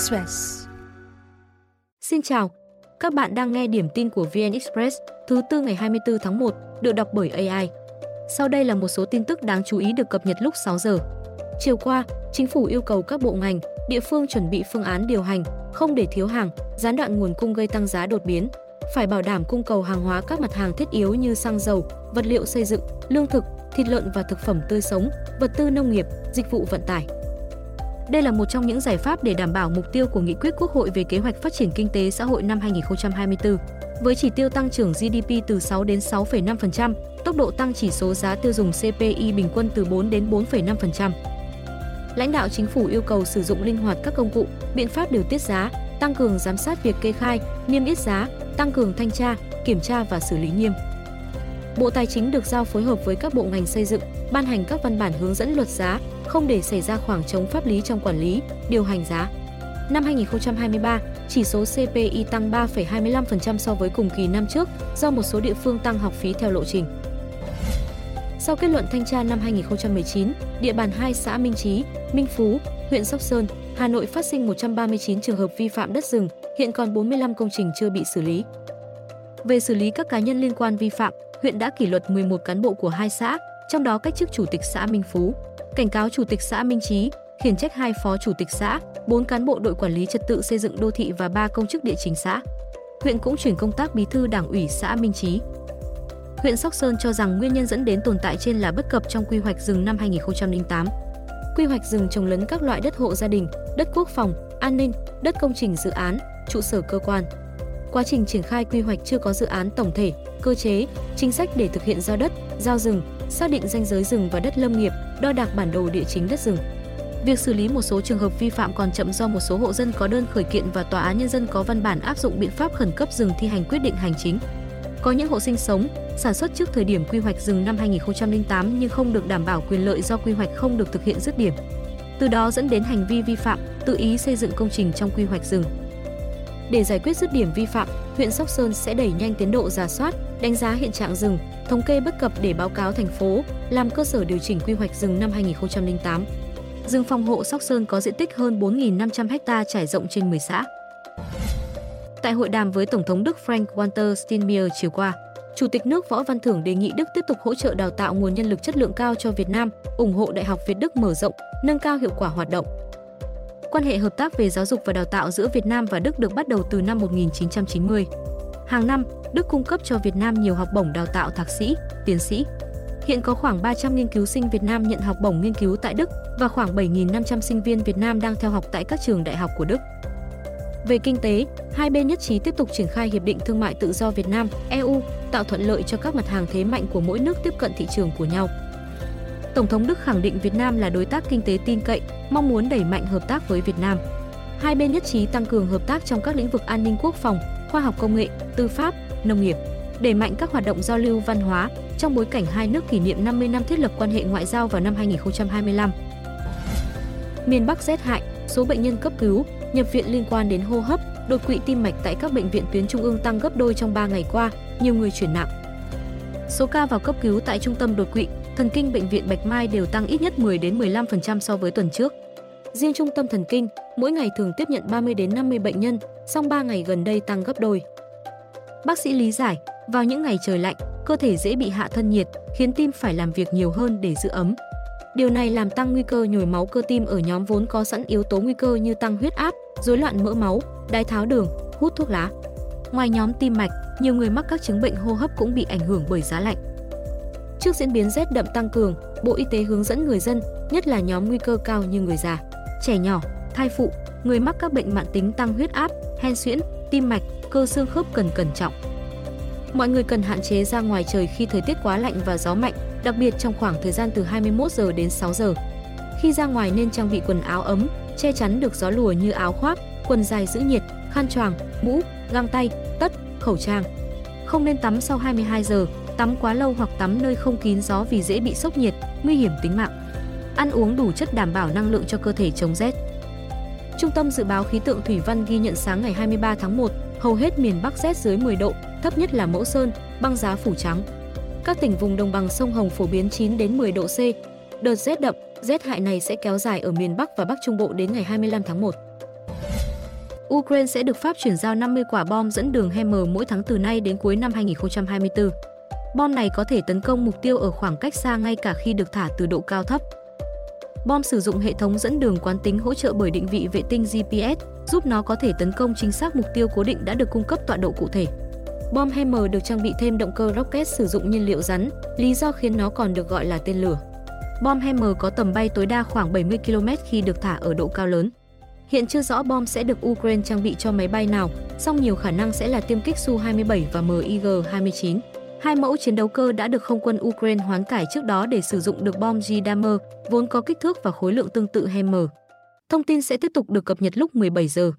Express. Xin chào, các bạn đang nghe điểm tin của VN Express thứ tư ngày 24 tháng 1 được đọc bởi AI. Sau đây là một số tin tức đáng chú ý được cập nhật lúc 6 giờ. Chiều qua, Chính phủ yêu cầu các bộ ngành, địa phương chuẩn bị phương án điều hành, không để thiếu hàng, gián đoạn nguồn cung gây tăng giá đột biến, phải bảo đảm cung cầu hàng hóa các mặt hàng thiết yếu như xăng dầu, vật liệu xây dựng, lương thực, thịt lợn và thực phẩm tươi sống, vật tư nông nghiệp, dịch vụ vận tải. Đây là một trong những giải pháp để đảm bảo mục tiêu của nghị quyết Quốc hội về kế hoạch phát triển kinh tế xã hội năm 2024. Với chỉ tiêu tăng trưởng GDP từ 6 đến 6,5%, tốc độ tăng chỉ số giá tiêu dùng CPI bình quân từ 4 đến 4,5%. Lãnh đạo chính phủ yêu cầu sử dụng linh hoạt các công cụ, biện pháp điều tiết giá, tăng cường giám sát việc kê khai, niêm yết giá, tăng cường thanh tra, kiểm tra và xử lý nghiêm. Bộ Tài chính được giao phối hợp với các bộ ngành xây dựng, ban hành các văn bản hướng dẫn luật giá, không để xảy ra khoảng trống pháp lý trong quản lý, điều hành giá. Năm 2023, chỉ số CPI tăng 3,25% so với cùng kỳ năm trước do một số địa phương tăng học phí theo lộ trình. Sau kết luận thanh tra năm 2019, địa bàn 2 xã Minh Chí, Minh Phú, huyện Sóc Sơn, Hà Nội phát sinh 139 trường hợp vi phạm đất rừng, hiện còn 45 công trình chưa bị xử lý. Về xử lý các cá nhân liên quan vi phạm, huyện đã kỷ luật 11 cán bộ của hai xã, trong đó cách chức chủ tịch xã Minh Phú, cảnh cáo chủ tịch xã Minh Chí, khiển trách hai phó chủ tịch xã, 4 cán bộ đội quản lý trật tự xây dựng đô thị và 3 công chức địa chính xã. Huyện cũng chuyển công tác bí thư đảng ủy xã Minh Chí. Huyện Sóc Sơn cho rằng nguyên nhân dẫn đến tồn tại trên là bất cập trong quy hoạch rừng năm 2008. Quy hoạch rừng trồng lấn các loại đất hộ gia đình, đất quốc phòng, an ninh, đất công trình dự án, trụ sở cơ quan. Quá trình triển khai quy hoạch chưa có dự án tổng thể, cơ chế, chính sách để thực hiện giao đất, giao rừng, xác định danh giới rừng và đất lâm nghiệp, đo đạc bản đồ địa chính đất rừng. Việc xử lý một số trường hợp vi phạm còn chậm do một số hộ dân có đơn khởi kiện và tòa án nhân dân có văn bản áp dụng biện pháp khẩn cấp dừng thi hành quyết định hành chính. Có những hộ sinh sống, sản xuất trước thời điểm quy hoạch rừng năm 2008 nhưng không được đảm bảo quyền lợi do quy hoạch không được thực hiện dứt điểm. Từ đó dẫn đến hành vi vi phạm, tự ý xây dựng công trình trong quy hoạch rừng. Để giải quyết dứt điểm vi phạm, huyện Sóc Sơn sẽ đẩy nhanh tiến độ giả soát, đánh giá hiện trạng rừng, thống kê bất cập để báo cáo thành phố, làm cơ sở điều chỉnh quy hoạch rừng năm 2008. Rừng phòng hộ Sóc Sơn có diện tích hơn 4.500 ha trải rộng trên 10 xã. Tại hội đàm với Tổng thống Đức Frank Walter Steinmeier chiều qua, Chủ tịch nước Võ Văn Thưởng đề nghị Đức tiếp tục hỗ trợ đào tạo nguồn nhân lực chất lượng cao cho Việt Nam, ủng hộ Đại học Việt Đức mở rộng, nâng cao hiệu quả hoạt động. Quan hệ hợp tác về giáo dục và đào tạo giữa Việt Nam và Đức được bắt đầu từ năm 1990. Hàng năm, Đức cung cấp cho Việt Nam nhiều học bổng đào tạo thạc sĩ, tiến sĩ. Hiện có khoảng 300 nghiên cứu sinh Việt Nam nhận học bổng nghiên cứu tại Đức và khoảng 7.500 sinh viên Việt Nam đang theo học tại các trường đại học của Đức. Về kinh tế, hai bên nhất trí tiếp tục triển khai hiệp định thương mại tự do Việt Nam EU, tạo thuận lợi cho các mặt hàng thế mạnh của mỗi nước tiếp cận thị trường của nhau. Tổng thống Đức khẳng định Việt Nam là đối tác kinh tế tin cậy, mong muốn đẩy mạnh hợp tác với Việt Nam. Hai bên nhất trí tăng cường hợp tác trong các lĩnh vực an ninh quốc phòng, khoa học công nghệ, tư pháp, nông nghiệp, đẩy mạnh các hoạt động giao lưu văn hóa trong bối cảnh hai nước kỷ niệm 50 năm thiết lập quan hệ ngoại giao vào năm 2025. Miền Bắc rét hại, số bệnh nhân cấp cứu, nhập viện liên quan đến hô hấp, đột quỵ tim mạch tại các bệnh viện tuyến trung ương tăng gấp đôi trong 3 ngày qua, nhiều người chuyển nặng. Số ca vào cấp cứu tại trung tâm đột quỵ, thần kinh bệnh viện Bạch Mai đều tăng ít nhất 10 đến 15% so với tuần trước. Riêng trung tâm thần kinh, mỗi ngày thường tiếp nhận 30 đến 50 bệnh nhân, song 3 ngày gần đây tăng gấp đôi. Bác sĩ lý giải, vào những ngày trời lạnh, cơ thể dễ bị hạ thân nhiệt, khiến tim phải làm việc nhiều hơn để giữ ấm. Điều này làm tăng nguy cơ nhồi máu cơ tim ở nhóm vốn có sẵn yếu tố nguy cơ như tăng huyết áp, rối loạn mỡ máu, đái tháo đường, hút thuốc lá. Ngoài nhóm tim mạch, nhiều người mắc các chứng bệnh hô hấp cũng bị ảnh hưởng bởi giá lạnh. Trước diễn biến rét đậm tăng cường, Bộ Y tế hướng dẫn người dân, nhất là nhóm nguy cơ cao như người già, trẻ nhỏ, thai phụ, người mắc các bệnh mãn tính tăng huyết áp, hen suyễn, tim mạch, cơ xương khớp cần cẩn trọng. Mọi người cần hạn chế ra ngoài trời khi thời tiết quá lạnh và gió mạnh, đặc biệt trong khoảng thời gian từ 21 giờ đến 6 giờ. Khi ra ngoài nên trang bị quần áo ấm, che chắn được gió lùa như áo khoác, quần dài giữ nhiệt, khăn choàng, mũ, găng tay, tất, khẩu trang. Không nên tắm sau 22 giờ, tắm quá lâu hoặc tắm nơi không kín gió vì dễ bị sốc nhiệt, nguy hiểm tính mạng. Ăn uống đủ chất đảm bảo năng lượng cho cơ thể chống rét. Trung tâm Dự báo Khí tượng Thủy văn ghi nhận sáng ngày 23 tháng 1, hầu hết miền Bắc rét dưới 10 độ, thấp nhất là Mẫu Sơn, băng giá phủ trắng. Các tỉnh vùng đồng bằng sông Hồng phổ biến 9 đến 10 độ C. Đợt rét đậm, rét hại này sẽ kéo dài ở miền Bắc và Bắc Trung Bộ đến ngày 25 tháng 1. Ukraine sẽ được Pháp chuyển giao 50 quả bom dẫn đường HIMARS mỗi tháng từ nay đến cuối năm 2024. Bom này có thể tấn công mục tiêu ở khoảng cách xa ngay cả khi được thả từ độ cao thấp. Bom sử dụng hệ thống dẫn đường quán tính hỗ trợ bởi định vị vệ tinh GPS, giúp nó có thể tấn công chính xác mục tiêu cố định đã được cung cấp tọa độ cụ thể. Bom Hammer được trang bị thêm động cơ rocket sử dụng nhiên liệu rắn, lý do khiến nó còn được gọi là tên lửa. Bom Hammer có tầm bay tối đa khoảng 70 km khi được thả ở độ cao lớn. Hiện chưa rõ bom sẽ được Ukraine trang bị cho máy bay nào, song nhiều khả năng sẽ là tiêm kích Su-27 và MiG-29. Hai mẫu chiến đấu cơ đã được không quân Ukraine hoán cải trước đó để sử dụng được bom G-Dammer, vốn có kích thước và khối lượng tương tự Hammer. Thông tin sẽ tiếp tục được cập nhật lúc 17 giờ.